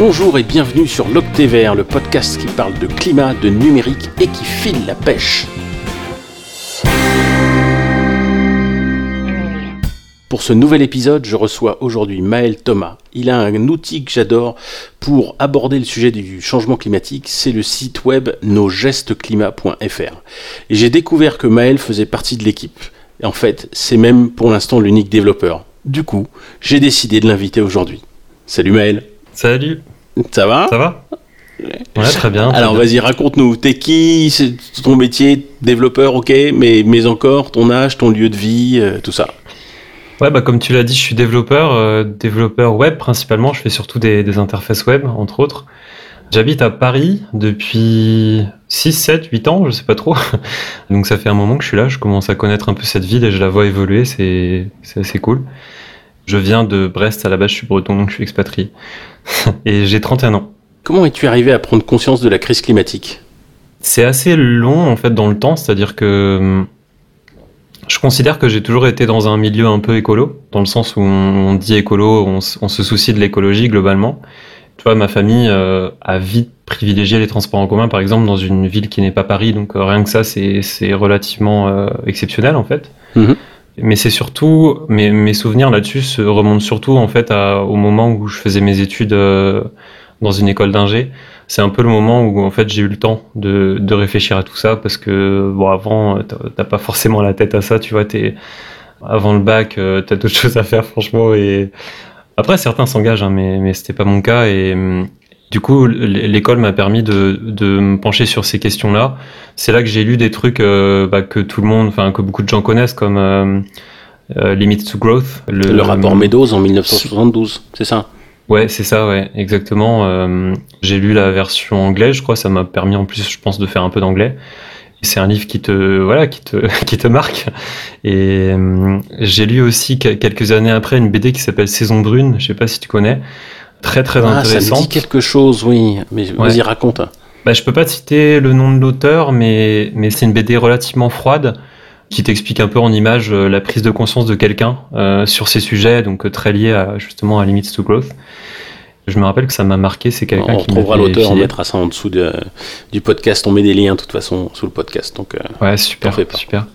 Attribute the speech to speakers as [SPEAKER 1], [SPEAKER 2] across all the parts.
[SPEAKER 1] Bonjour et bienvenue sur l'Octévert, le podcast qui parle de climat, de numérique et qui file la pêche. Pour ce nouvel épisode, je reçois aujourd'hui Maël Thomas. Il a un outil que j'adore pour aborder le sujet du changement climatique, c'est le site web nosgestesclimat.fr. Et j'ai découvert que Maël faisait partie de l'équipe. En fait, c'est même pour l'instant l'unique développeur. Du coup, j'ai décidé de l'inviter aujourd'hui. Salut Maël.
[SPEAKER 2] Salut.
[SPEAKER 1] Ça va
[SPEAKER 2] Ça va? Ouais, très bien.
[SPEAKER 1] Alors vas-y, raconte-nous. T'es qui? C'est ton métier Développeur, ok, mais, mais encore ton âge, ton lieu de vie, euh, tout ça.
[SPEAKER 2] Ouais, bah comme tu l'as dit, je suis développeur, euh, développeur web principalement. Je fais surtout des, des interfaces web, entre autres. J'habite à Paris depuis 6, 7, 8 ans, je sais pas trop. Donc ça fait un moment que je suis là, je commence à connaître un peu cette ville et je la vois évoluer, c'est c'est assez cool. Je viens de Brest à la base, je suis breton, donc je suis expatrié. et j'ai 31 ans.
[SPEAKER 1] Comment es-tu arrivé à prendre conscience de la crise climatique?
[SPEAKER 2] C'est assez long en fait dans le temps, c'est-à-dire que hum, je considère que j'ai toujours été dans un milieu un peu écolo, dans le sens où on, dit écolo, on, se soucie de l'écologie globalement. Tu vois, ma famille euh, a vite privilégié les transports en commun, par exemple, dans une ville qui n'est pas Paris, donc euh, rien que ça, c'est c'est relativement euh, exceptionnel en fait.
[SPEAKER 1] Mhm.
[SPEAKER 2] Mais c'est surtout, mes, souvenirs là-dessus se remontent surtout en fait au moment où je faisais mes études euh, dans une école d'ingé. C'est un peu le moment où en fait j'ai eu le temps de, réfléchir à tout ça parce que bon avant euh, t'as pas forcément la tête à ça, tu vois, t'es avant le bac, euh, t'as d'autres choses à faire franchement et après certains s'engagent hein, mais mais c'était pas mon cas et hum, du coup l'école m'a permis de, de me pencher sur ces questions-là. C'est là que j'ai lu des trucs euh, bah, que tout le monde, enfin que beaucoup de gens connaissent comme euh, euh, Limits to Growth,
[SPEAKER 1] Le rapport Meadows en 1972, c'est ça?
[SPEAKER 2] Ouais, c'est ça, ouais, exactement. Euh, j'ai lu la version anglaise, je crois, ça m'a permis en plus, je pense, de faire un peu d'anglais. C'est un livre qui te, voilà, qui te, qui te marque. Et j'ai lu aussi que- quelques années après une BD qui s'appelle Saison brune, je sais pas si tu connais, très très
[SPEAKER 1] Ah, ça me
[SPEAKER 2] intéressante.
[SPEAKER 1] dit quelque chose, oui. Mais vas-y, raconte.
[SPEAKER 2] Bah, je peux pas te citer le nom de l'auteur, mais, mais c'est une BD relativement froide qui t'explique un peu en image euh, la prise de conscience de quelqu'un euh, sur ces sujets, donc euh, très lié à, justement à Limits to Growth. Je me rappelle que ça m'a marqué, c'est quelqu'un
[SPEAKER 1] On
[SPEAKER 2] qui
[SPEAKER 1] retrouvera l'auteur, on mettra ça en dessous de- du podcast. On met des liens, de toute façon, sous le podcast. Donc, euh,
[SPEAKER 2] Ouais, super, super.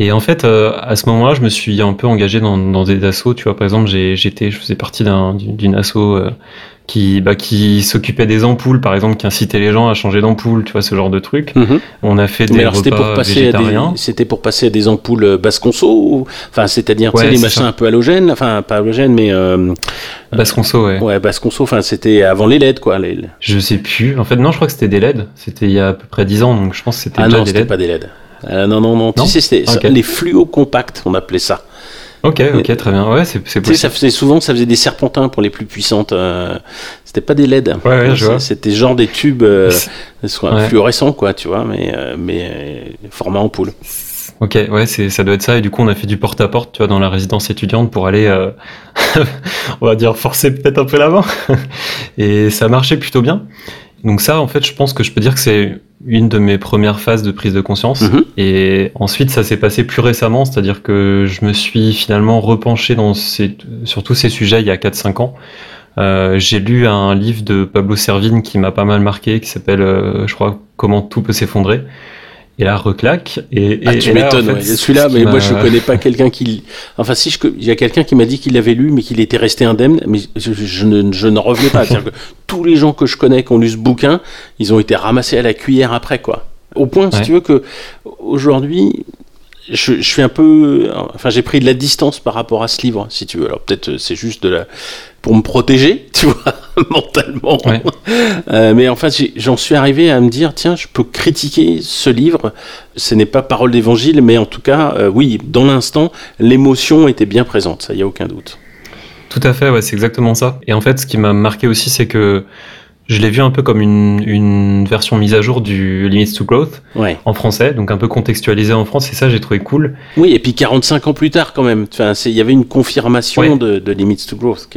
[SPEAKER 2] Et en fait, euh, à ce moment-là, je me suis un peu engagé dans, dans des assos. Tu vois, par exemple, j'étais, je faisais partie d'un, d'une d'une asso euh, qui, bah, qui s'occupait des ampoules, par exemple, qui incitait les gens à changer d'ampoule. Tu vois, ce genre de truc.
[SPEAKER 1] mhm.
[SPEAKER 2] On a fait
[SPEAKER 1] Mais
[SPEAKER 2] des
[SPEAKER 1] alors, c'était pour
[SPEAKER 2] repas
[SPEAKER 1] passer à
[SPEAKER 2] végétariens.
[SPEAKER 1] des, c'était pour passer à des ampoules euh, basse conso, ou- enfin, c'est-à-dire,
[SPEAKER 2] Ouais,
[SPEAKER 1] les machins
[SPEAKER 2] ça.
[SPEAKER 1] un peu halogènes, enfin, pas halogènes, mais euh,
[SPEAKER 2] Basse conso, ouais.
[SPEAKER 1] ouais, basse conso. Enfin, c'était avant les LED, quoi. les-
[SPEAKER 2] Je sais plus. En fait, non, je crois que c'était des LED. C'était il y a à peu près 10 ans, donc je pense que c'était
[SPEAKER 1] Ah
[SPEAKER 2] déjà
[SPEAKER 1] non,
[SPEAKER 2] des
[SPEAKER 1] c'était
[SPEAKER 2] LED.
[SPEAKER 1] pas des LED. Euh, non, non, non. Tu
[SPEAKER 2] Non
[SPEAKER 1] sais, c'était les fluos compacts, on appelait ça.
[SPEAKER 2] Ok, ok, très bien. Ouais, c'est c'est
[SPEAKER 1] Tu sais,
[SPEAKER 2] possible.
[SPEAKER 1] ça faisait souvent, ça faisait des serpentins pour les plus puissantes. euh, c'était pas des LED.
[SPEAKER 2] Ouais, ouais, je vois.
[SPEAKER 1] C'était genre des tubes euh,
[SPEAKER 2] C'est-
[SPEAKER 1] soit
[SPEAKER 2] Ouais.
[SPEAKER 1] fluorescents, quoi, tu vois, mais, euh, mais euh, format ampoule.
[SPEAKER 2] Ok, ouais, c'est ça doit être ça. Et du coup, on a fait du porte-à-porte, tu vois, dans la résidence étudiante pour aller, euh, on va dire, forcer peut-être un peu la main. Et ça marchait plutôt bien. Donc ça, en fait, je pense que je peux dire que c'est une de mes premières phases de prise de conscience.
[SPEAKER 1] Mhm.
[SPEAKER 2] Et ensuite, ça s'est passé plus récemment, c'est-à-dire que je me suis finalement repenché dans ces, sur tous ces sujets il y a 4-5 ans. Euh, j'ai lu un livre de Pablo Servigne qui m'a pas mal marqué, qui s'appelle, euh, je crois, Comment tout peut s'effondrer. Et là, reclaque. Et,
[SPEAKER 1] Ah,
[SPEAKER 2] et-
[SPEAKER 1] tu
[SPEAKER 2] en
[SPEAKER 1] m'étonnes,
[SPEAKER 2] fait,
[SPEAKER 1] ouais.
[SPEAKER 2] ce
[SPEAKER 1] celui-là, mais moi je connais pas quelqu'un qui. Enfin, si, je... il y a quelqu'un qui m'a dit qu'il l'avait lu, mais qu'il était resté indemne, mais je, je ne, je n'en revenais pas. Que tous les gens que je connais qui ont lu ce bouquin, ils ont été ramassés à la cuillère après, quoi. Au point, si tu veux, que aujourd'hui, je, je suis un peu. Enfin, j'ai pris de la distance par rapport à ce livre, si tu veux. Alors peut-être euh, c'est juste de la. pour me protéger, tu vois, mentalement.
[SPEAKER 2] Ouais.
[SPEAKER 1] Euh, mais en fait, j'en suis arrivé à me dire, tiens, je peux critiquer ce livre. Ce n'est pas parole d'évangile, mais en tout cas, euh, oui, dans l'instant, l'émotion était bien présente, ça y a aucun doute.
[SPEAKER 2] Tout à fait, ouais, c'est exactement ça. Et en fait, ce qui m'a marqué aussi, c'est que je l'ai vu un peu comme une, une version mise à jour du Limits to Growth
[SPEAKER 1] Ouais.
[SPEAKER 2] en français, donc un peu contextualisé en France, et ça, j'ai trouvé cool.
[SPEAKER 1] Oui, et puis 45 ans plus tard, quand même, enfin, il y avait une confirmation
[SPEAKER 2] Ouais.
[SPEAKER 1] de, de Limits to Growth.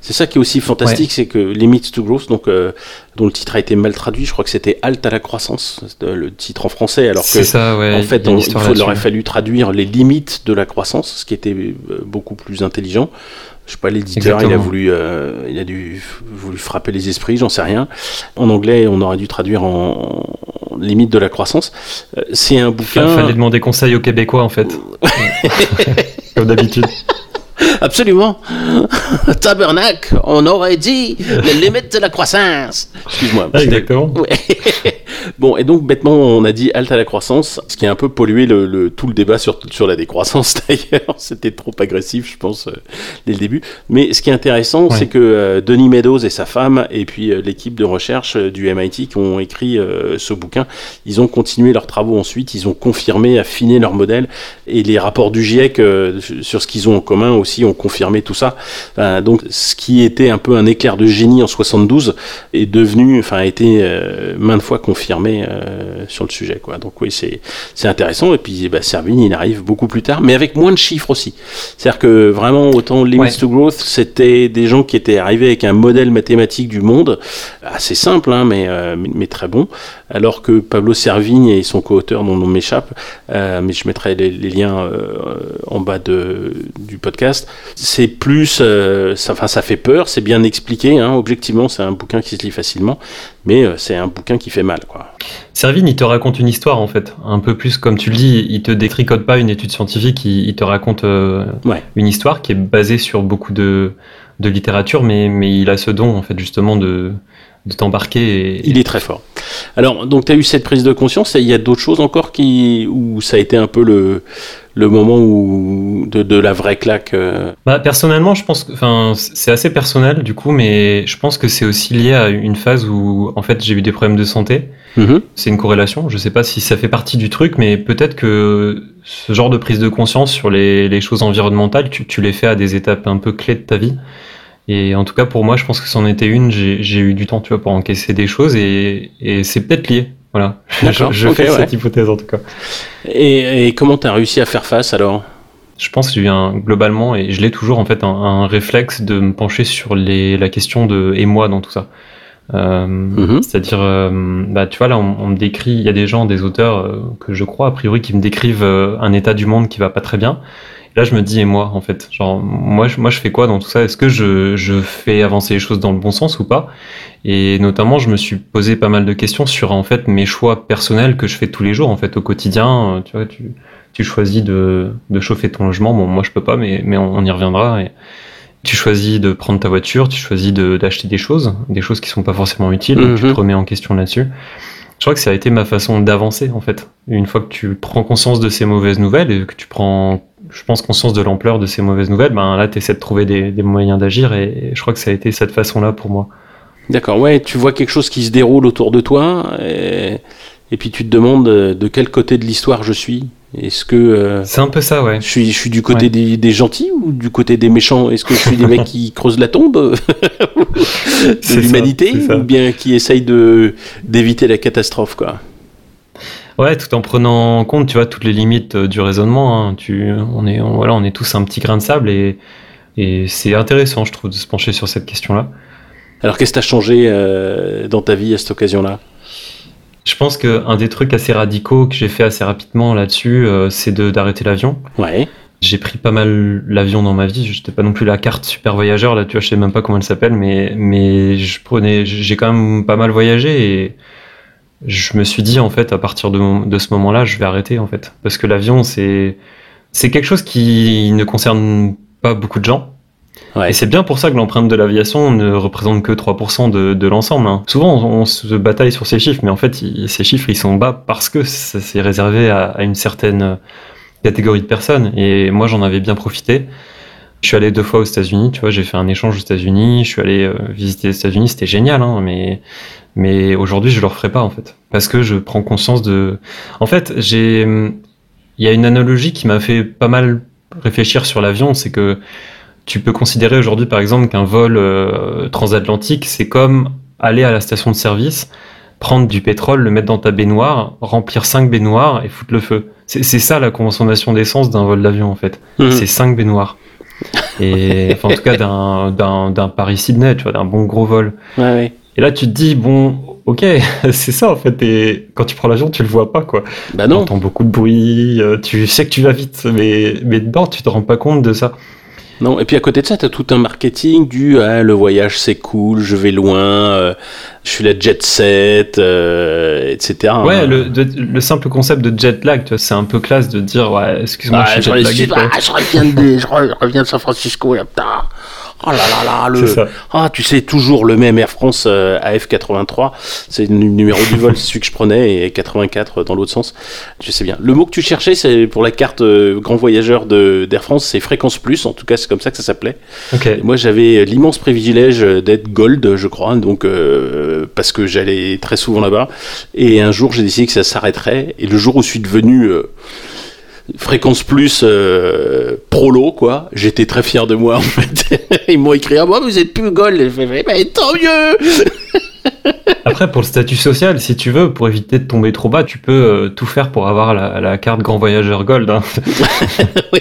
[SPEAKER 1] C'est ça qui est aussi fantastique, c'est que Limits to Growth, donc, euh, dont le titre a été mal traduit, je crois que c'était Halte à la croissance, euh, le titre en français, alors que
[SPEAKER 2] C'est ça, ouais.
[SPEAKER 1] en fait, on- il faut,
[SPEAKER 2] là-dessus.
[SPEAKER 1] fallu traduire les limites de la croissance, ce qui était euh, beaucoup plus intelligent. Je sais pas, l'éditeur, il a voulu, euh, il a dû voulu frapper les esprits, j'en sais rien. En anglais, on aurait dû traduire en, limite de la croissance. Euh, c'est un bouquin.
[SPEAKER 2] Il fallait demander conseil aux Québécois, en fait. Comme d'habitude.
[SPEAKER 1] Absolument. Tabernacle, on aurait dit les limites de la croissance. Excuse-moi.
[SPEAKER 2] Ah, exactement.
[SPEAKER 1] bon, et donc bêtement, on a dit halte à la croissance, ce qui a un peu pollué le, tout le débat sur, sur la décroissance d'ailleurs. C'était trop agressif, je pense, euh, dès le début. Mais ce qui est intéressant, c'est que euh, Denis Meadows et sa femme, et puis euh, l'équipe de recherche du MIT qui ont écrit ce bouquin, ils ont continué leurs travaux ensuite, ils ont confirmé, affiné leur modèle, et les rapports du GIEC sur ce qu'ils ont en commun aussi ont confirmé tout ça. donc, ce qui était un peu un éclair de génie en 72 est devenu, enfin, a été euh, maintes fois confirmé euh, sur le sujet, quoi. Donc, oui, c'est c'est intéressant. Et puis, bah, Servigne, il arrive beaucoup plus tard, mais avec moins de chiffres aussi. C'est-à-dire que vraiment, autant Limits to Growth, c'était des gens qui étaient arrivés avec un modèle mathématique du monde assez simple, hein, mais, euh, mais, très bon. Alors que Pablo Servigne et son co-auteur, dont on m'échappe, mais je mettrai les, les liens en bas de, du podcast, c'est plus, euh, ça, enfin, ça fait peur, c'est bien expliqué. Hein, objectivement, c'est un bouquin qui se lit facilement, mais euh, c'est un bouquin qui fait mal, quoi.
[SPEAKER 2] Servine, il te raconte une histoire en fait, un peu plus comme tu le dis. Il te détricote pas une étude scientifique, il, te raconte euh, une histoire qui est basée sur beaucoup de, de littérature, mais, mais il a ce don en fait justement de de t'embarquer.
[SPEAKER 1] Il est très fort. Alors, donc, tu as eu cette prise de conscience, et il y a d'autres choses encore qui, où ça a été un peu le, le moment où, de, la vraie claque euh
[SPEAKER 2] bah, Personnellement, je pense que c'est assez personnel du coup, mais je pense que c'est aussi lié à une phase où en fait j'ai eu des problèmes de santé. Mm-hmm. C'est une corrélation. Je sais pas si ça fait partie du truc, mais peut-être que ce genre de prise de conscience sur les, les choses environnementales, tu, tu les fais à des étapes un peu clés de ta vie. Et en tout cas, pour moi, je pense que c'en était une. J'ai eu du temps, tu vois, pour encaisser des choses et, et c'est peut-être lié. Voilà. Je, je fais cette hypothèse en tout cas.
[SPEAKER 1] Et, et comment tu as réussi à faire face alors?
[SPEAKER 2] Je pense que j'ai globalement, et je l'ai toujours en fait, un, un, réflexe de me pencher sur les, la question de et moi dans tout ça. Euh, mm-hmm. C'est-à-dire, euh, bah, tu vois, là, on, on, me décrit, il y a des gens, des auteurs euh, que je crois, a priori, qui me décrivent un état du monde qui va pas très bien là, je me dis, et moi, en fait Genre, moi, je, moi, je fais quoi dans tout ça? Est-ce que je, je, fais avancer les choses dans le bon sens ou pas? Et notamment, je me suis posé pas mal de questions sur, en fait, mes choix personnels que je fais tous les jours, en fait, au quotidien. Euh, tu vois, tu, tu choisis de, de chauffer ton logement. Bon, moi, je peux pas, mais, mais on, y reviendra. Et tu choisis de prendre ta voiture, tu choisis d'acheter des choses, des choses qui sont pas forcément utiles, tu te mhm. remets en question là-dessus. Je crois que ça a été ma façon d'avancer en fait. Une fois que tu prends conscience de ces mauvaises nouvelles et que tu prends je pense, conscience de l'ampleur de ces mauvaises nouvelles, ben là, tu essaies de trouver des, moyens d'agir et, je crois que ça a été cette façon-là pour moi.
[SPEAKER 1] D'accord, ouais, tu vois quelque chose qui se déroule autour de toi et, et puis tu te demandes de quel côté de l'histoire je suis? Est-ce que. Euh,
[SPEAKER 2] c'est un peu ça, ouais.
[SPEAKER 1] Je suis, je suis du côté des, gentils ou du côté des méchants? Est-ce que je suis des mecs qui creusent la tombe? De l'humanité ou bien qui essayent d'éviter la catastrophe, quoi?
[SPEAKER 2] Ouais, tout en prenant en compte, tu vois, toutes les limites euh, du raisonnement. Hein. Tu, on est, voilà, on est tous un petit grain de sable et, et c'est intéressant, je trouve, de se pencher sur cette question-là.
[SPEAKER 1] Alors, qu'est-ce qui a changé euh, dans ta vie à cette occasion-là?
[SPEAKER 2] Je pense qu'un des trucs assez radicaux que j'ai fait assez rapidement là-dessus, euh, c'est d'arrêter l'avion.
[SPEAKER 1] Ouais.
[SPEAKER 2] J'ai pris pas mal l'avion dans ma vie. Je n'étais pas non plus la carte super voyageur là. Tu vois, je sais même pas comment elle s'appelle, mais mais je prenais, j'ai quand même pas mal voyagé et je me suis dit en fait à partir de, de ce moment-là, je vais arrêter en fait parce que l'avion c'est c'est quelque chose qui ne concerne pas beaucoup de gens. Ouais. Et c'est bien pour ça que l'empreinte de l'aviation ne représente que 3% de, de l'ensemble. Hein. Souvent, on, se bataille sur ces chiffres, mais en fait, ces chiffres, ils sont bas parce que c'est réservé à, à, une certaine catégorie de personnes. Et moi, j'en avais bien profité. Je suis allé deux fois aux États-Unis, tu vois, j'ai fait un échange aux États-Unis, je suis allé euh, visiter les États-Unis, c'était génial, hein, mais mais aujourd'hui, je le referai pas en fait, parce que je prends conscience de. En fait, j'ai, il y a une analogie qui m'a fait pas mal réfléchir sur l'avion, c'est que tu peux considérer aujourd'hui, par exemple, qu'un vol euh, transatlantique, c'est comme aller à la station de service, prendre du pétrole, le mettre dans ta baignoire, remplir cinq baignoires et foutre le feu. C'est ça la consommation d'essence d'un vol d'avion en fait. Mmh. C'est cinq baignoires. Et enfin, en tout cas d'un Paris-Sydney, tu vois, d'un bon gros vol.
[SPEAKER 1] Ouais, ouais.
[SPEAKER 2] Et là, tu te dis, bon, ok, c'est ça en fait. Et quand tu prends l'avion, tu le vois pas, quoi.
[SPEAKER 1] Bah non.
[SPEAKER 2] Tu entends beaucoup de bruit, euh, tu sais que tu vas vite, mais, mais dedans, tu te rends pas compte de ça.
[SPEAKER 1] Non, et puis à côté de ça, tu as tout un marketing du ah, le voyage c'est cool, je vais loin, euh, je suis la jet set, euh, etc.
[SPEAKER 2] Ouais, le, le, simple concept de jet lag, c'est un peu classe de dire ouais, excuse-moi, je suis jet
[SPEAKER 1] lagué. je, reviens de, je reviens de San Francisco, là, putain. Oh là là là, le... ah, tu sais, toujours le même Air France euh, AF83. C'est le numéro du vol, celui que je prenais, et 84 dans l'autre sens. Je sais bien. Le mot que tu cherchais, c'est pour la carte euh, grand voyageur d'Air France, c'est fréquence plus. En tout cas, c'est comme ça que ça s'appelait. Moi, j'avais l'immense privilège d'être gold, je crois, donc euh, parce que j'allais très souvent là-bas. Et un jour, j'ai décidé que ça s'arrêterait. Et le jour où je suis devenu fréquence plus euh, prolo quoi j'étais très fier de moi en fait ils m'ont écrit ah moi vous êtes plus gold je fais mais tant mieux
[SPEAKER 2] après pour le statut social si tu veux pour éviter de tomber trop bas tu peux euh, tout faire pour avoir la, carte grand voyageur gold hein.
[SPEAKER 1] oui,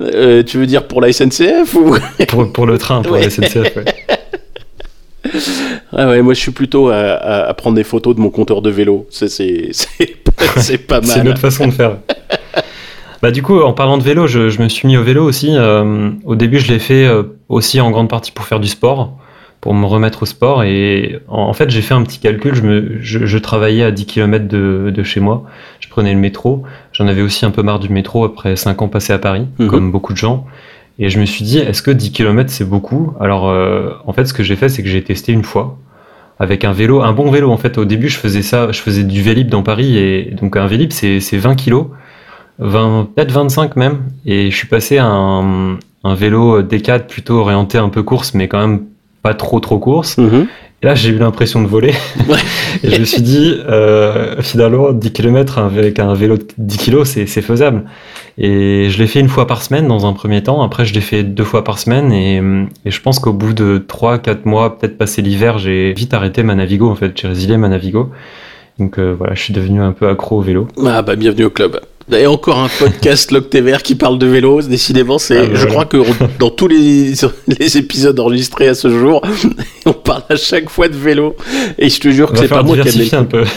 [SPEAKER 1] euh, tu veux dire pour la SNCF ou
[SPEAKER 2] pour, pour, le train pour la SNCF ouais.
[SPEAKER 1] Ah ouais, moi je suis plutôt à, à, prendre des photos de mon compteur de vélo. C'est pas mal.
[SPEAKER 2] C'est une autre façon de faire. Bah du coup, en parlant de vélo, je, je me suis mis au vélo aussi. Euh, au début, je l'ai fait euh, aussi en grande partie pour faire du sport, pour me remettre au sport. Et en, fait, j'ai fait un petit calcul. Je, me, je, je, travaillais à 10 km de, de, chez moi. Je prenais le métro. J'en avais aussi un peu marre du métro après 5 ans passés à Paris, mhm. comme beaucoup de gens. Et je me suis dit, est-ce que 10 km c'est beaucoup? Alors, euh, en fait, ce que j'ai fait, c'est que j'ai testé une fois avec un vélo, un bon vélo. En fait, au début, je faisais ça, je faisais du Vélib dans Paris. Et donc, un Vélib, c'est 20 kilos. 20, peut-être 25 même. Et je suis passé à un, un vélo D4 plutôt orienté un peu course, mais quand même pas trop trop course. Mhm. Et là, j'ai eu l'impression de voler. et je me suis dit, euh, finalement, 10 km avec un vélo de 10 kg, c'est faisable. Et je l'ai fait une fois par semaine dans un premier temps. Après, je l'ai fait deux fois par semaine. Et, et je pense qu'au bout de 3-4 mois, peut-être passé l'hiver, j'ai vite arrêté ma Navigo. En fait, j'ai résilié ma Navigo. Donc euh, voilà, je suis devenu un peu accro au vélo.
[SPEAKER 1] Ah bah bienvenue au club. Et encore un podcast Loctever qui parle de vélo. Décidément, c'est. Ah, je crois que dans tous les, les, épisodes enregistrés à ce jour, on parle à chaque fois de vélo. Et je te jure que c'est pas moi qui un peu.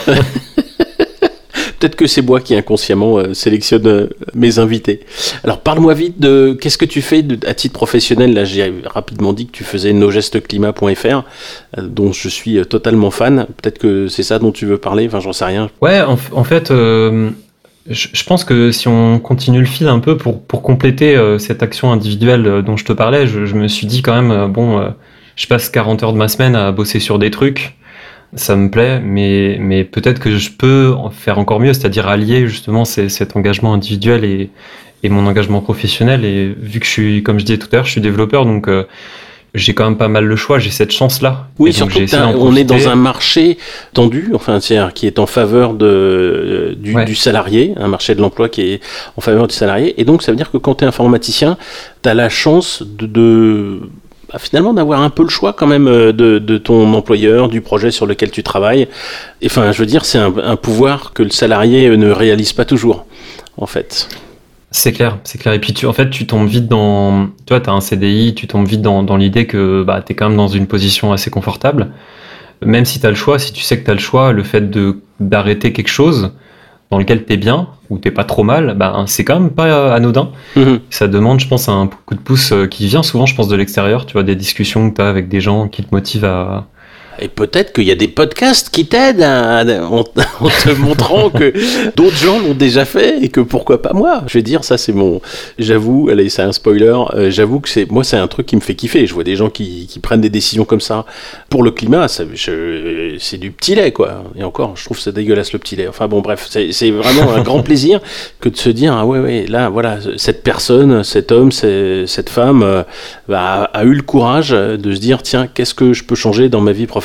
[SPEAKER 1] Peut-être que c'est moi qui inconsciemment euh, sélectionne euh, mes invités. Alors parle-moi vite de qu'est-ce que tu fais à titre professionnel? Là, j'ai rapidement dit que tu faisais nogesteclimat.fr, euh, dont je suis totalement fan. Peut-être que c'est ça dont tu veux parler? Enfin, j'en sais rien.
[SPEAKER 2] Ouais, en, fait. Je, pense que si on continue le fil un peu pour, pour compléter cette action individuelle dont je te parlais, je, je me suis dit quand même, bon, je passe 40 heures de ma semaine à bosser sur des trucs ça me plaît, mais, mais peut-être que je peux en faire encore mieux, c'est-à-dire allier justement cet engagement individuel et, et, mon engagement professionnel. Et vu que je suis, comme je disais tout à l'heure, je suis développeur, donc euh, j'ai quand même pas mal le choix, j'ai cette chance-là.
[SPEAKER 1] Oui, surtout on est dans un marché tendu, enfin, c'est-à-dire qui est en faveur de, du, du, salarié, un marché de l'emploi qui est en faveur du salarié. Et donc, ça veut dire que quand tu es informaticien, tu as la chance de, de bah, finalement d'avoir un peu le choix quand même euh, de, de, ton employeur, du projet sur lequel tu travailles. enfin, je veux dire, c'est un, un, pouvoir que le salarié ne réalise pas toujours, en fait.
[SPEAKER 2] C'est clair, c'est clair. Et puis, tu, en fait, tu tombes vite dans. Tu vois, tu as un CDI, tu tombes vite dans, dans l'idée que bah, tu es quand même dans une position assez confortable. Même si tu as le choix, si tu sais que tu as le choix, le fait d'arrêter quelque chose, dans lequel tu es bien ou t'es pas trop mal, bah, c'est quand même pas anodin. Mhm. Ça demande, je pense, un coup de pouce euh, qui vient souvent, je pense, de l'extérieur. Tu vois, des discussions que tu as avec des gens qui te motivent à,
[SPEAKER 1] et peut-être qu'il y a des podcasts qui t'aident en, te montrant que d'autres gens l'ont déjà fait et que pourquoi pas moi. Je vais dire, ça c'est mon. J'avoue, allez, c'est un spoiler. Euh, j'avoue que c'est moi, c'est un truc qui me fait kiffer. Je vois des gens qui, prennent des décisions comme ça pour le climat. c'est du petit lait, quoi. Et encore, je trouve ça dégueulasse le petit lait. Enfin bon, bref, c'est vraiment un grand plaisir que de se dire, ah ouais, ouais, là, voilà, cette personne, cet homme, cette femme euh, bah, a eu le courage de se dire, tiens, qu'est-ce que je peux changer dans ma vie professionnelle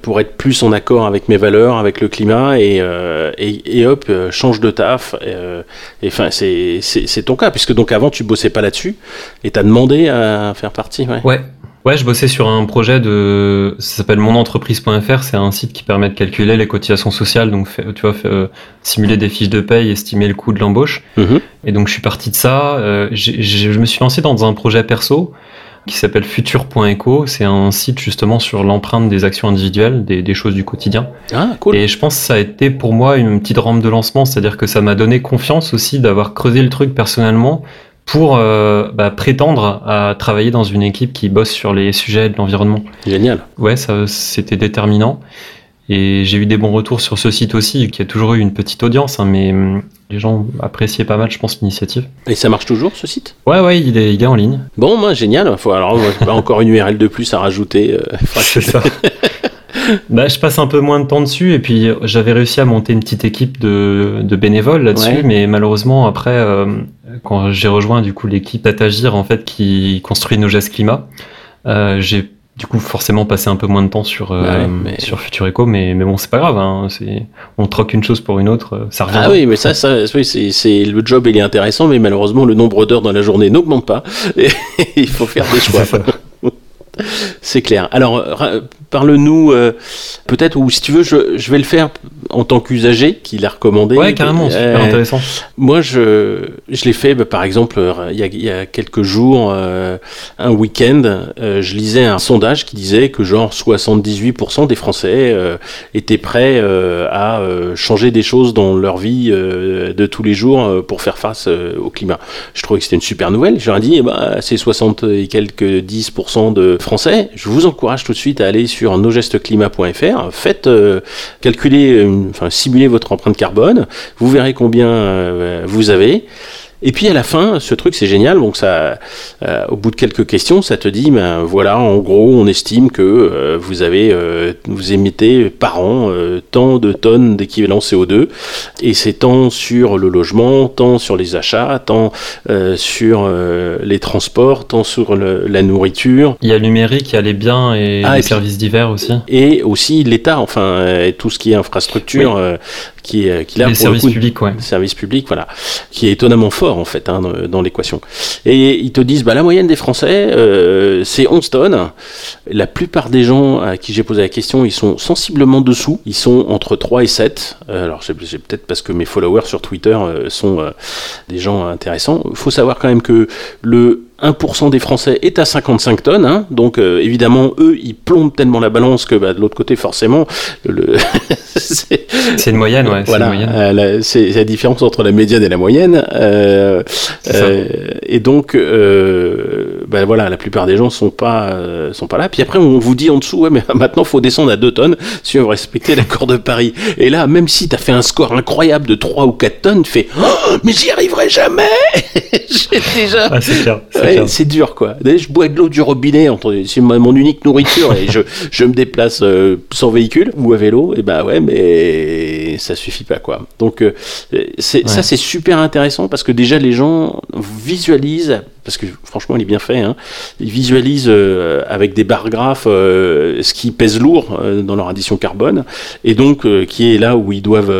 [SPEAKER 1] pour être plus en accord avec mes valeurs, avec le climat et, euh, et, hop, euh, change de taf. Euh, et enfin, c'est ton cas, puisque donc avant tu bossais pas là-dessus et tu as demandé à faire partie.
[SPEAKER 2] Ouais. ouais. Ouais, je bossais sur un projet de, ça s'appelle monentreprise.fr, c'est un site qui permet de calculer les cotisations sociales, donc tu vois, simuler des fiches de paye, estimer le coût de l'embauche. Mm-hmm. Et donc je suis parti de ça, je me suis lancé dans un projet perso qui s'appelle futur.eco. C'est un site justement sur l'empreinte des actions individuelles, des, choses du quotidien.
[SPEAKER 1] Ah, cool.
[SPEAKER 2] Et je pense que ça a été pour moi une petite rampe de lancement, c'est-à-dire que ça m'a donné confiance aussi d'avoir creusé le truc personnellement pour bah, prétendre à travailler dans une équipe qui bosse sur les sujets de l'environnement.
[SPEAKER 1] Génial.
[SPEAKER 2] Ouais, ça c'était déterminant. Et j'ai eu des bons retours sur ce site aussi, qui a toujours eu une petite audience, hein, mais hum, les gens appréciaient pas mal, je pense, l'initiative.
[SPEAKER 1] Et ça marche toujours, ce site?
[SPEAKER 2] Ouais, ouais, il est, il est en ligne.
[SPEAKER 1] Bon, moi, génial. Faut, alors, encore une URL de plus à rajouter. Euh,
[SPEAKER 2] C'est ça. bah, je passe un peu moins de temps dessus, et puis j'avais réussi à monter une petite équipe de, de bénévoles là-dessus, mais malheureusement, après, euh, quand j'ai rejoint du coup l'équipe d'Atagir, en fait, qui construit nos gestes climat, euh, j'ai du coup forcément passer un peu moins de temps sur euh, sur Futur Echo mais mais bon c'est pas grave hein, c'est on troque une chose pour une autre euh, ça revient.
[SPEAKER 1] Ah oui mais ça ça oui, c'est le job il est intéressant mais malheureusement le nombre d'heures dans la journée n'augmente pas. Et il faut faire des choix c'est clair. Alors, parle-nous euh, peut-être, ou si tu veux, je, je, vais le faire en tant qu'usager qui l'a recommandé.
[SPEAKER 2] Ouais, carrément, super euh, intéressant.
[SPEAKER 1] Moi, je, je l'ai fait, bah, par exemple, euh, il y, a, il y, a, quelques jours, un week-end, je lisais un sondage qui disait que genre 78% des Français étaient prêts à changer des choses dans leur vie de tous les jours pour faire face au climat. Je trouvais que c'était une super nouvelle. J'aurais dit, eh ben, c'est 60 et quelques 10% de Français. Je vous encourage tout de suite à aller sur nosgestesclimat.fr. Faites euh, calculer, enfin simuler votre empreinte carbone. Vous verrez combien euh, vous avez. Et puis à la fin, ce truc c'est génial. Donc ça, euh, au bout de quelques questions, ça te dit, ben voilà, en gros, on estime que euh, vous avez, euh, vous émettez par an tant de tonnes d'équivalent CO2, et c'est tant sur le logement, tant sur les achats, tant sur les transports, tant sur la nourriture.
[SPEAKER 2] Il y a le numérique, il y a les biens et ah, les services divers aussi.
[SPEAKER 1] Et aussi l'État, enfin, et tout ce qui est infrastructure, qui est qui là
[SPEAKER 2] les services publics, ouais.
[SPEAKER 1] services publics, voilà, qui est étonnamment fort en fait hein, dans l'équation. Et ils te disent, bah la moyenne des Français, euh, c'est 11 tonnes. La plupart des gens à qui j'ai posé la question, ils sont sensiblement dessous. Ils sont entre 3 et 7. Euh, alors c'est peut-être parce que mes followers sur Twitter euh, sont euh, des gens intéressants. Il faut savoir quand même que le 1% des Français est à 55 tonnes, hein. donc euh, évidemment eux ils plombent tellement la balance que bah, de l'autre côté forcément le,
[SPEAKER 2] c'est une moyenne, ouais.
[SPEAKER 1] Voilà, euh, c'est la, différence entre la médiane et la moyenne, euh, euh et donc bah, voilà la plupart des gens sont pas sont pas là. Puis après on vous dit en dessous ouais mais maintenant faut descendre à 2 tonnes si on veut respecter l'accord de Paris. Et là même si tu as fait un score incroyable de 3 ou 4 tonnes, tu fais oh, mais j'y arriverai jamais. J'ai déjà.
[SPEAKER 2] Ah, c'est
[SPEAKER 1] dur quoi. Je bois de l'eau du robinet, c'est mon unique nourriture et je, je me déplace euh, sans véhicule ou à vélo, et ben ouais, mais ça suffit pas quoi. Donc euh, ça c'est super intéressant parce que déjà les gens visualisent parce que franchement il est bien fait, hein. ils visualisent euh, avec des barres graphes euh, ce qui pèse lourd euh, dans leur addition carbone, et donc qui est là où ils doivent,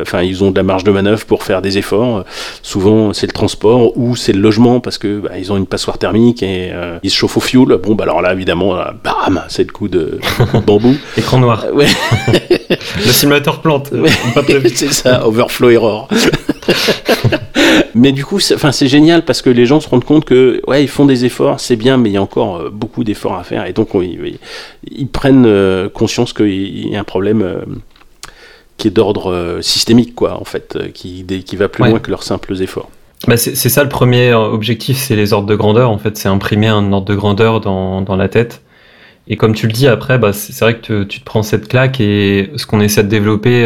[SPEAKER 1] enfin ils ont de la marge de manœuvre pour faire des efforts. Souvent c'est le transport ou c'est le logement parce que bah, ils ont une passoire thermique et ils se chauffent au fioul. Bon bah alors là évidemment, bam, c'est le coup de, bambou.
[SPEAKER 2] Écran noir.
[SPEAKER 1] Ouais.
[SPEAKER 2] le simulateur plante.
[SPEAKER 1] c'est ça, overflow error. Mais du coup, c'est génial parce que les gens se rendent compte que ouais, ils font des efforts, c'est bien, mais il y a encore euh, beaucoup d'efforts à faire, et donc ils, prennent euh, conscience qu'il y a un problème euh, qui est d'ordre systémique, quoi, en fait, qui, qui va plus loin que leurs simples efforts.
[SPEAKER 2] Bah c'est ça le premier objectif, c'est les ordres de grandeur. En fait, c'est imprimer un ordre de grandeur dans, dans, la tête. Et comme tu le dis après, bah, c'est vrai que tu te prends cette claque et ce qu'on essaie de développer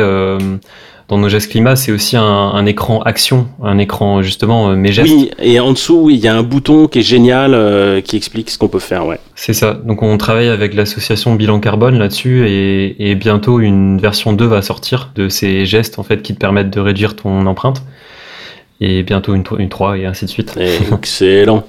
[SPEAKER 2] dans nos gestes climat, c'est aussi un, écran action, un écran justement euh, mes gestes.
[SPEAKER 1] Oui, et en dessous, il y a un bouton qui est génial, euh, qui explique ce qu'on peut faire, ouais.
[SPEAKER 2] C'est ça. Donc on travaille avec l'association Bilan Carbone là-dessus, et, bientôt une version 2 va sortir de ces gestes en fait qui te permettent de réduire ton empreinte. Et bientôt une, une 3 et ainsi de suite.
[SPEAKER 1] Excellent.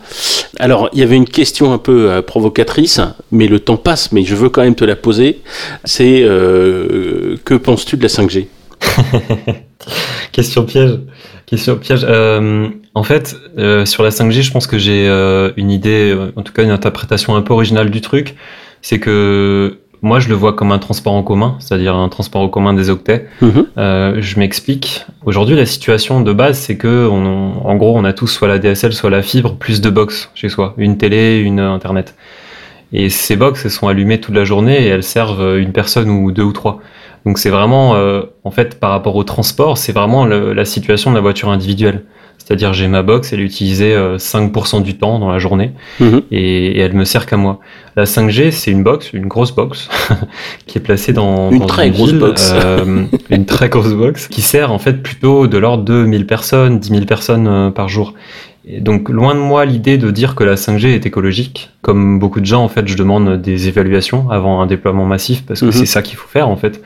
[SPEAKER 1] Alors, il y avait une question un peu euh, provocatrice, mais le temps passe, mais je veux quand même te la poser. C'est que penses-tu de la 5G
[SPEAKER 2] Question piège. Question piège. Euh, en fait, euh, sur la 5G, je pense que j'ai euh, une idée, en tout cas une interprétation un peu originale du truc. C'est que moi, je le vois comme un transport en commun, c'est-à-dire un transport en commun des octets. Mhm. je m'explique. Aujourd'hui, la situation de base, c'est que, en gros, on a tous soit la DSL, soit la fibre, plus de box chez soi, une télé, une internet. Et ces box, elles sont allumées toute la journée et elles servent une personne ou deux ou trois. Donc c'est vraiment, euh, en fait, par rapport au transport, c'est vraiment la situation de la voiture individuelle. C'est-à-dire j'ai ma box, elle est utilisée 5% du temps dans la journée
[SPEAKER 1] Mhm.
[SPEAKER 2] et, et elle me sert qu'à moi. La 5G, c'est une box, une grosse box, qui est placée dans
[SPEAKER 1] Une
[SPEAKER 2] dans
[SPEAKER 1] très grosse
[SPEAKER 2] ville,
[SPEAKER 1] box.
[SPEAKER 2] euh, une très grosse box, qui sert en fait plutôt de l'ordre de 1000 personnes, 10 000 personnes euh, par jour. Et donc loin de moi l'idée de dire que la 5G est écologique. Comme beaucoup de gens, en fait, je demande des évaluations avant un déploiement massif parce que
[SPEAKER 1] Mhm.
[SPEAKER 2] c'est ça qu'il faut faire en fait.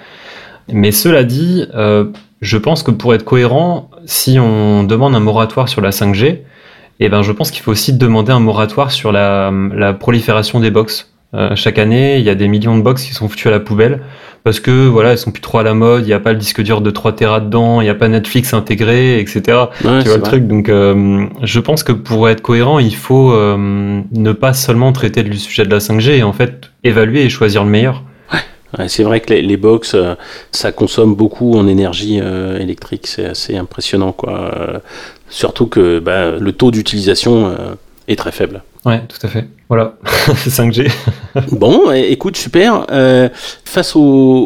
[SPEAKER 2] Mais cela dit, euh, je pense que pour être cohérent, si on demande un moratoire sur la 5G, eh ben, je pense qu'il faut aussi demander un moratoire sur la, la prolifération des box. Euh, chaque année, il y a des millions de box qui sont foutues à la poubelle parce que voilà, elles sont plus trop à la mode. Il n'y a pas le disque dur de 3 Tera dedans, il n'y a pas Netflix intégré, etc.
[SPEAKER 1] Ouais,
[SPEAKER 2] tu vois le
[SPEAKER 1] vrai.
[SPEAKER 2] truc. Donc, euh, je pense que pour être cohérent, il faut euh, ne pas seulement traiter du sujet de la 5G et en fait évaluer et choisir le meilleur.
[SPEAKER 1] Ouais, c'est vrai que les, les box, euh, ça consomme beaucoup en énergie euh, électrique, c'est assez impressionnant, quoi. Euh, surtout que bah, le taux d'utilisation est très faible.
[SPEAKER 2] Ouais, tout à fait. Voilà, 5G.
[SPEAKER 1] Bon, écoute, super. Face au,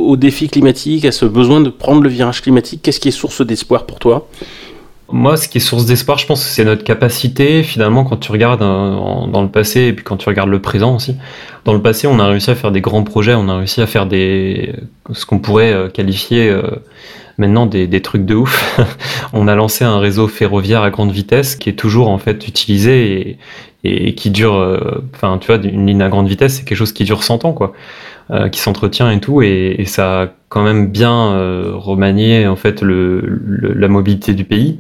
[SPEAKER 1] au défi climatique, à ce besoin de prendre le virage climatique, qu'est-ce qui est source d'espoir pour toi?
[SPEAKER 2] Moi, ce qui est source d'espoir, je pense que c'est notre capacité, finalement, quand tu regardes euh, dans le passé et puis quand tu regardes le présent aussi. Dans le passé, on a réussi à faire des grands projets, on a réussi à faire des ce qu'on pourrait euh, qualifier euh, maintenant des, des trucs de ouf. on a lancé un réseau ferroviaire à grande vitesse qui est toujours en fait utilisé et, et qui dure, enfin, tu vois, une ligne à grande vitesse, c'est quelque chose qui dure 100 ans, quoi, qui s'entretient et tout, et, ça quand même bien euh, remanié en fait le, le- la mobilité du pays.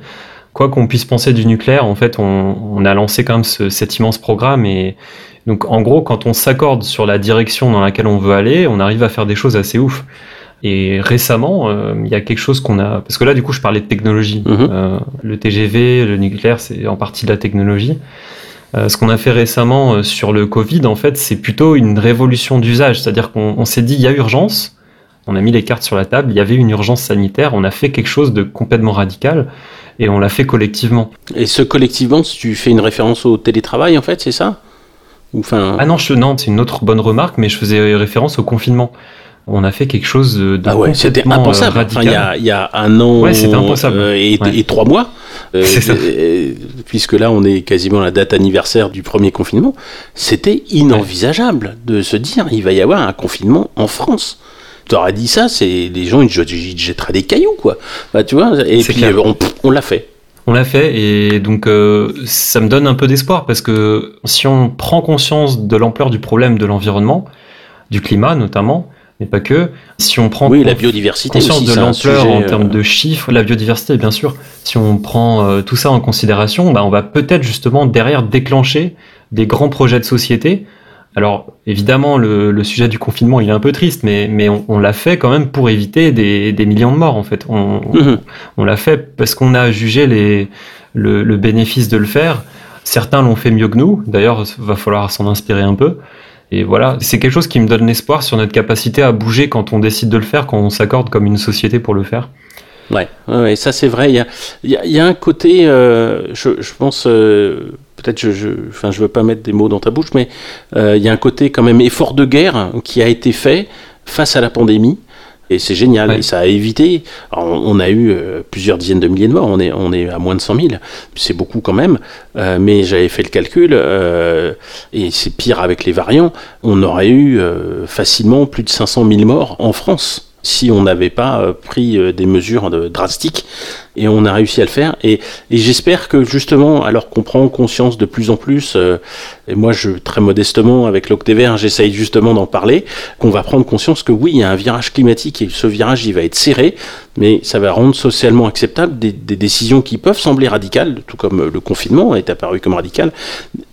[SPEAKER 2] Quoi qu'on puisse penser du nucléaire, en fait, on, on a lancé quand même ce- cet immense programme et donc en gros, quand on s'accorde sur la direction dans laquelle on veut aller, on arrive à faire des choses assez ouf. Et récemment, euh, il y a quelque chose qu'on a, parce que là, du coup, je parlais de technologie.
[SPEAKER 1] Mhm.
[SPEAKER 2] Euh, le TGV, le nucléaire, c'est en partie de la technologie. Euh, ce qu'on a fait récemment sur le Covid, en fait, c'est plutôt une révolution d'usage. C'est-à-dire qu'on on s'est dit, il y a urgence. On a mis les cartes sur la table. Il y avait une urgence sanitaire. On a fait quelque chose de complètement radical et on l'a fait collectivement.
[SPEAKER 1] Et ce collectivement, si tu fais une référence au télétravail, en fait, c'est ça? Enfin,
[SPEAKER 2] Ah non, je, non, c'est une autre bonne remarque, mais je faisais référence au confinement. On a fait quelque chose de,
[SPEAKER 1] Ah ouais, c'était
[SPEAKER 2] euh,
[SPEAKER 1] impensable. Enfin, il y, a, il y a un an
[SPEAKER 2] Ouais, c'était impensable.
[SPEAKER 1] euh, et,
[SPEAKER 2] Ouais.
[SPEAKER 1] et trois mois, euh,
[SPEAKER 2] ça.
[SPEAKER 1] euh, puisque là on est quasiment à la date anniversaire du premier confinement, c'était inenvisageable de se dire il va y avoir un confinement en France. T'aurais dit ça, c'est les gens ils ils te jetteraient des cailloux quoi. Bah, tu vois, et puis
[SPEAKER 2] clair.
[SPEAKER 1] euh, on, on l'a fait.
[SPEAKER 2] On l'a fait et donc euh, ça me donne un peu d'espoir parce que si on prend conscience de l'ampleur du problème de l'environnement, du climat notamment, mais pas que, si on prend
[SPEAKER 1] Oui, la
[SPEAKER 2] con-
[SPEAKER 1] biodiversité
[SPEAKER 2] conscience
[SPEAKER 1] aussi,
[SPEAKER 2] de l'ampleur en
[SPEAKER 1] euh,
[SPEAKER 2] termes de chiffres, la biodiversité bien sûr, si on prend euh, tout ça en considération, bah, on va peut-être justement derrière déclencher des grands projets de société. Alors évidemment le, le sujet du confinement il est un peu triste, mais, mais on, on l'a fait quand même pour éviter des, des millions de morts en fait. On,
[SPEAKER 1] Mhm.
[SPEAKER 2] on l'a fait parce qu'on a jugé les, le, le bénéfice de le faire. Certains l'ont fait mieux que nous. D'ailleurs, va falloir s'en inspirer un peu. Et voilà, c'est quelque chose qui me donne l'espoir sur notre capacité à bouger quand on décide de le faire, quand on s'accorde comme une société pour le faire.
[SPEAKER 1] Ouais, ça c'est vrai. Il y a, il y a- il y a un côté, euh, je, je pense, euh, peut-être, je, je, enfin, je veux pas mettre des mots dans ta bouche, mais euh, il y a un côté quand même effort de guerre qui a été fait face à la pandémie. Et c'est génial.
[SPEAKER 2] Ouais.
[SPEAKER 1] Et ça a évité. alors, on, on a eu euh, plusieurs dizaines de milliers de morts. On est, on est à moins de 100 000. C'est beaucoup quand même. Euh, mais j'avais fait le calcul. et c'est pire avec les variants. On aurait eu facilement plus de 500 000 morts en France si on n'avait pas pris des mesures de- drastiques et on a réussi à le faire et, et j'espère que justement alors qu'on prend conscience de plus en plus euh, et moi je très modestement avec l'Octévert j'essaye justement d'en parler qu'on va prendre conscience que oui il y a un virage climatique et ce virage il va être serré mais ça va rendre socialement acceptable des, des décisions qui peuvent sembler radicales tout comme euh, le confinement est apparu comme radical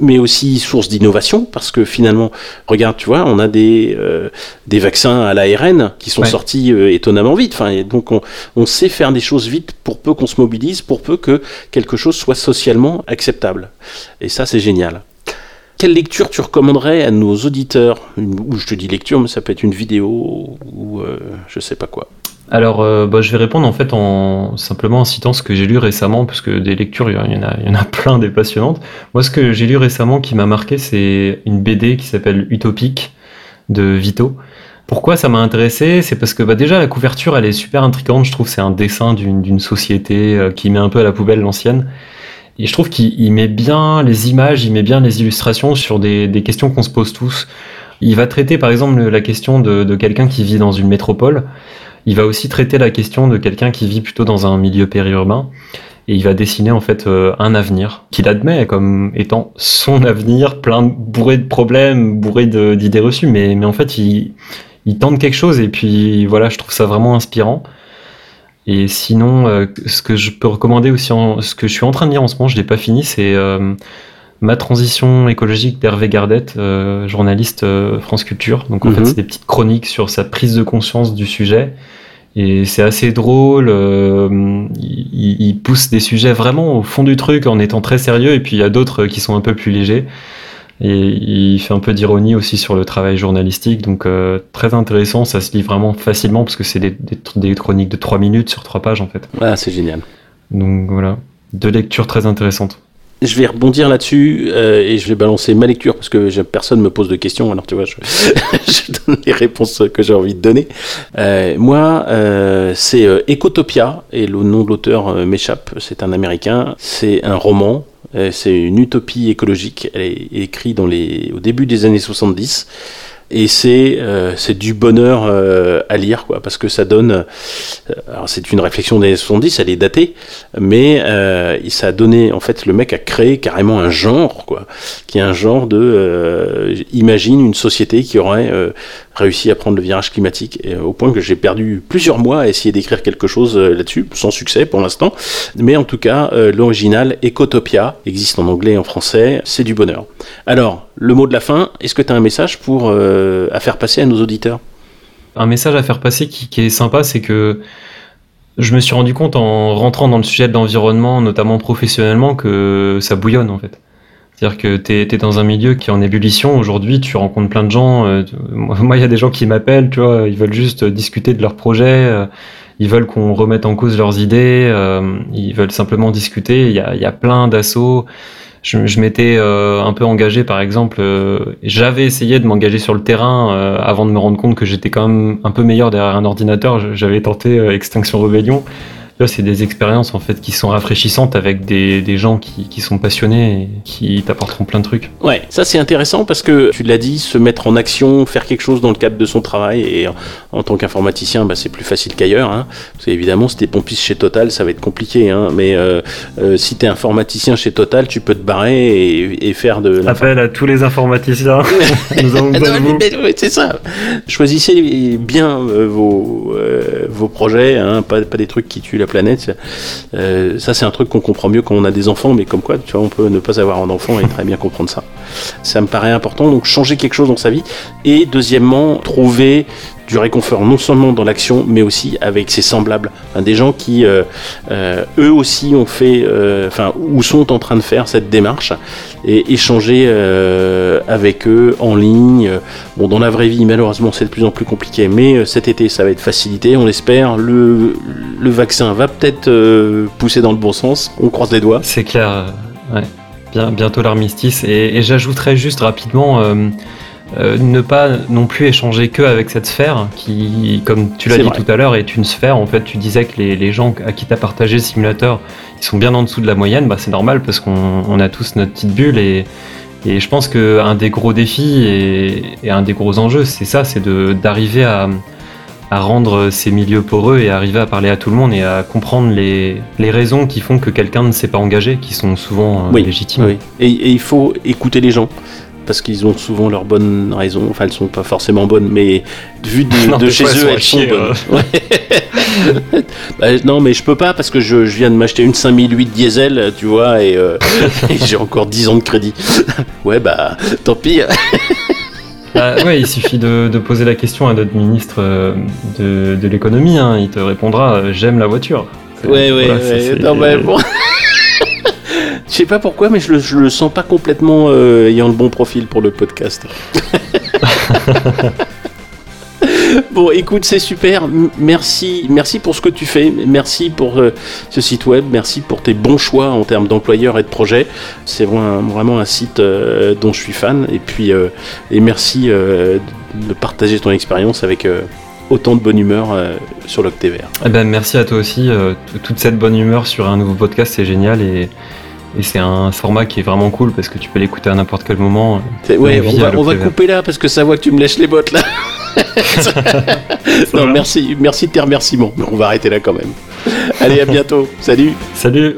[SPEAKER 1] mais aussi source d'innovation parce que finalement regarde tu vois on a des euh, des vaccins à l'ARN qui sont
[SPEAKER 2] Ouais.
[SPEAKER 1] sortis euh, étonnamment vite. Enfin, et donc on, on sait faire des choses vite pour peu qu'on se mobilise, pour peu que quelque chose soit socialement acceptable. Et ça, c'est génial. Quelle lecture tu recommanderais à nos auditeurs? Ou je te dis lecture, mais ça peut être une vidéo ou euh, je sais pas quoi.
[SPEAKER 2] Alors, euh, bah, je vais répondre en fait en simplement en citant ce que j'ai lu récemment, parce que des lectures, il y en a, il y en a plein des passionnantes. Moi, ce que j'ai lu récemment qui m'a marqué, c'est une BD qui s'appelle Utopique de Vito. Pourquoi ça m'a intéressé C'est parce que bah, déjà la couverture, elle est super intrigante. Je trouve c'est un dessin d'une société euh, qui met un peu à la poubelle l'ancienne. Et je trouve qu'il met bien les images, il met bien les illustrations sur des, questions qu'on se pose tous. Il va traiter par exemple la question de, quelqu'un qui vit dans une métropole. Il va aussi traiter la question de quelqu'un qui vit plutôt dans un milieu périurbain et il va dessiner en fait euh, un avenir qu'il admet comme étant son avenir, plein bourré de problèmes, bourré d'idées reçues, mais, mais en fait il, il tente quelque chose et puis voilà, je trouve ça vraiment inspirant. Et sinon, euh, ce que je peux recommander aussi, en, ce que je suis en train de lire en ce moment, je l'ai pas fini, c'est euh, Ma transition écologique d'Hervé Gardette, journaliste France Culture. Donc en fait, mhm. c'est des petites chroniques sur sa prise de conscience du sujet et c'est assez drôle. Euh, il, pousse des sujets vraiment au fond du truc en étant très sérieux. Et puis il y a d'autres qui sont un peu plus légers. Et il fait un peu d'ironie aussi sur le travail journalistique. Donc euh, très intéressant. Ça se lit vraiment facilement parce que c'est des, des, chroniques de 3 minutes sur 3 pages en fait.
[SPEAKER 1] Ah, c'est génial.
[SPEAKER 2] Donc voilà. Deux lectures très intéressantes
[SPEAKER 1] je vais rebondir là-dessus euh, et je vais balancer ma lecture parce que personne me pose de questions. Alors tu vois, je, je donne les réponses que j'ai envie de donner. Euh, moi, c'est Ecotopia et le nom de l'auteur m'échappe. C'est un Américain. C'est un roman. C'est une utopie écologique. Elle est écrite au début des années 70 et c'est euh, c'est du bonheur euh, à lire quoi parce que ça donne euh, alors c'est une réflexion des années 70 elle est datée mais euh, ça a donné en fait le mec a créé carrément un genre quoi qui est un genre de imagine une société qui aurait réussi à prendre le virage climatique, et, au point que j'ai perdu plusieurs mois à essayer d'écrire quelque chose euh, là-dessus, sans succès pour l'instant. Mais en tout cas, euh, l'original Ecotopia existe en anglais et en français, c'est du bonheur. Alors, le mot de la fin, est-ce que tu as un message pour, euh, à faire passer à nos auditeurs?
[SPEAKER 2] Un message à faire passer qui est sympa, c'est que je me suis rendu compte en rentrant dans le sujet de l'environnement, notamment professionnellement, que ça bouillonne en fait. C'est-à-dire que tu es, dans un milieu qui est en ébullition. Aujourd'hui, tu rencontres plein de gens. Euh, moi, il y a des gens qui m'appellent, tu vois, ils veulent juste discuter de leurs projets. Euh, ils veulent qu'on remette en cause leurs idées. Euh, ils veulent simplement discuter. Il y a, y a plein d'assauts. Je, je m'étais un peu engagé, par exemple. J'avais essayé de m'engager sur le terrain avant de me rendre compte que j'étais quand même un peu meilleur derrière un ordinateur. J'avais tenté Extinction Rebellion c'est des expériences en fait qui sont rafraîchissantes avec des, des gens qui, qui, sont passionnés et qui t'apporteront plein de trucs.
[SPEAKER 1] Ouais, ça c'est intéressant parce que tu l'as dit, se mettre en action, faire quelque chose dans le cadre de son travail et en, tant qu'informaticien, bah, c'est plus facile qu'ailleurs. Hein, parce qu'évidemment, si t'es pompiste chez Total, ça va être compliqué. Hein, mais euh, euh, si t'es informaticien chez Total, tu peux te barrer et, et faire de.
[SPEAKER 2] Appel à tous les informaticiens. Nous avons besoin de vous.
[SPEAKER 1] C'est ça. Choisissez bien euh, vos, euh, vos projets, hein, pas, pas des trucs qui tuent la planète. Euh, ça, c'est un truc qu'on comprend mieux quand on a des enfants, mais comme quoi, tu vois, on peut ne pas avoir un enfant et très bien comprendre ça. Ça me paraît important, donc changer quelque chose dans sa vie. Et deuxièmement, trouver du réconfort non seulement dans l'action, mais aussi avec ses semblables. des gens qui, euh, euh, eux aussi, ont fait, enfin, ou sont en train de faire cette démarche et échanger euh, avec eux en ligne. Bon, dans la vraie vie, malheureusement, c'est de plus en plus compliqué, mais euh, cet été, ça va être facilité, on l'espère. Le, le vaccin va peut-être euh, pousser dans le bon sens, on croise les doigts.
[SPEAKER 2] C'est clair, ouais. Bien, bientôt l'armistice. Et, et j'ajouterais juste rapidement. Euh, ne pas non plus échanger que avec cette sphère qui, comme tu l'as dit tout à l'heure, est une sphère. En fait, tu disais que les, les gens à qui tu as partagé le simulateur, ils sont bien en dessous de la moyenne. Bah, c'est normal parce qu'on a tous notre petite bulle et, et je pense qu'un des gros défis et, et, un des gros enjeux, c'est ça, c'est d'arriver à, à, rendre ces milieux poreux et arriver à parler à tout le monde et à comprendre les, les raisons qui font que quelqu'un ne s'est pas engagé, qui sont souvent euh, légitimes.
[SPEAKER 1] Oui. Et, et il faut écouter les gens parce qu'ils ont souvent leurs bonnes raisons. Enfin, elles sont pas forcément bonnes, mais vu de, non, de chez eux, elles sont bonnes. Euh. bah, non, mais je peux pas parce que je, je viens de m'acheter une 5008 diesel, tu vois, et, euh, et j'ai encore 10 ans de crédit. ouais, bah, tant pis.
[SPEAKER 2] Ah, ouais, il suffit de, de, poser la question à notre ministre euh, de, de l'économie. Hein. Il te répondra J'aime la voiture.
[SPEAKER 1] Ouais, ouais, voilà, ouais. Non, mais bon. Je sais pas pourquoi, mais je le, je le sens pas complètement euh, ayant le bon profil pour le podcast. bon, écoute, c'est super. Merci, merci pour ce que tu fais. Merci pour euh, ce site web. Merci pour tes bons choix en termes d'employeurs et de projets. C'est vraiment, vraiment un site euh, dont je suis fan. Et puis, et merci de partager ton expérience avec autant de bonne humeur sur l'Octévert.
[SPEAKER 2] Eh ben, merci à toi aussi. toute cette bonne humeur sur un nouveau podcast, c'est génial. Et Et c'est un format qui est vraiment cool parce que tu peux l'écouter à n'importe quel moment.
[SPEAKER 1] Ouais, on va, on va couper là parce que ça voit que tu me lèches les bottes là. non, merci, merci de tes remerciements. Mais on va arrêter là quand même. Allez, à bientôt. Salut.
[SPEAKER 2] Salut.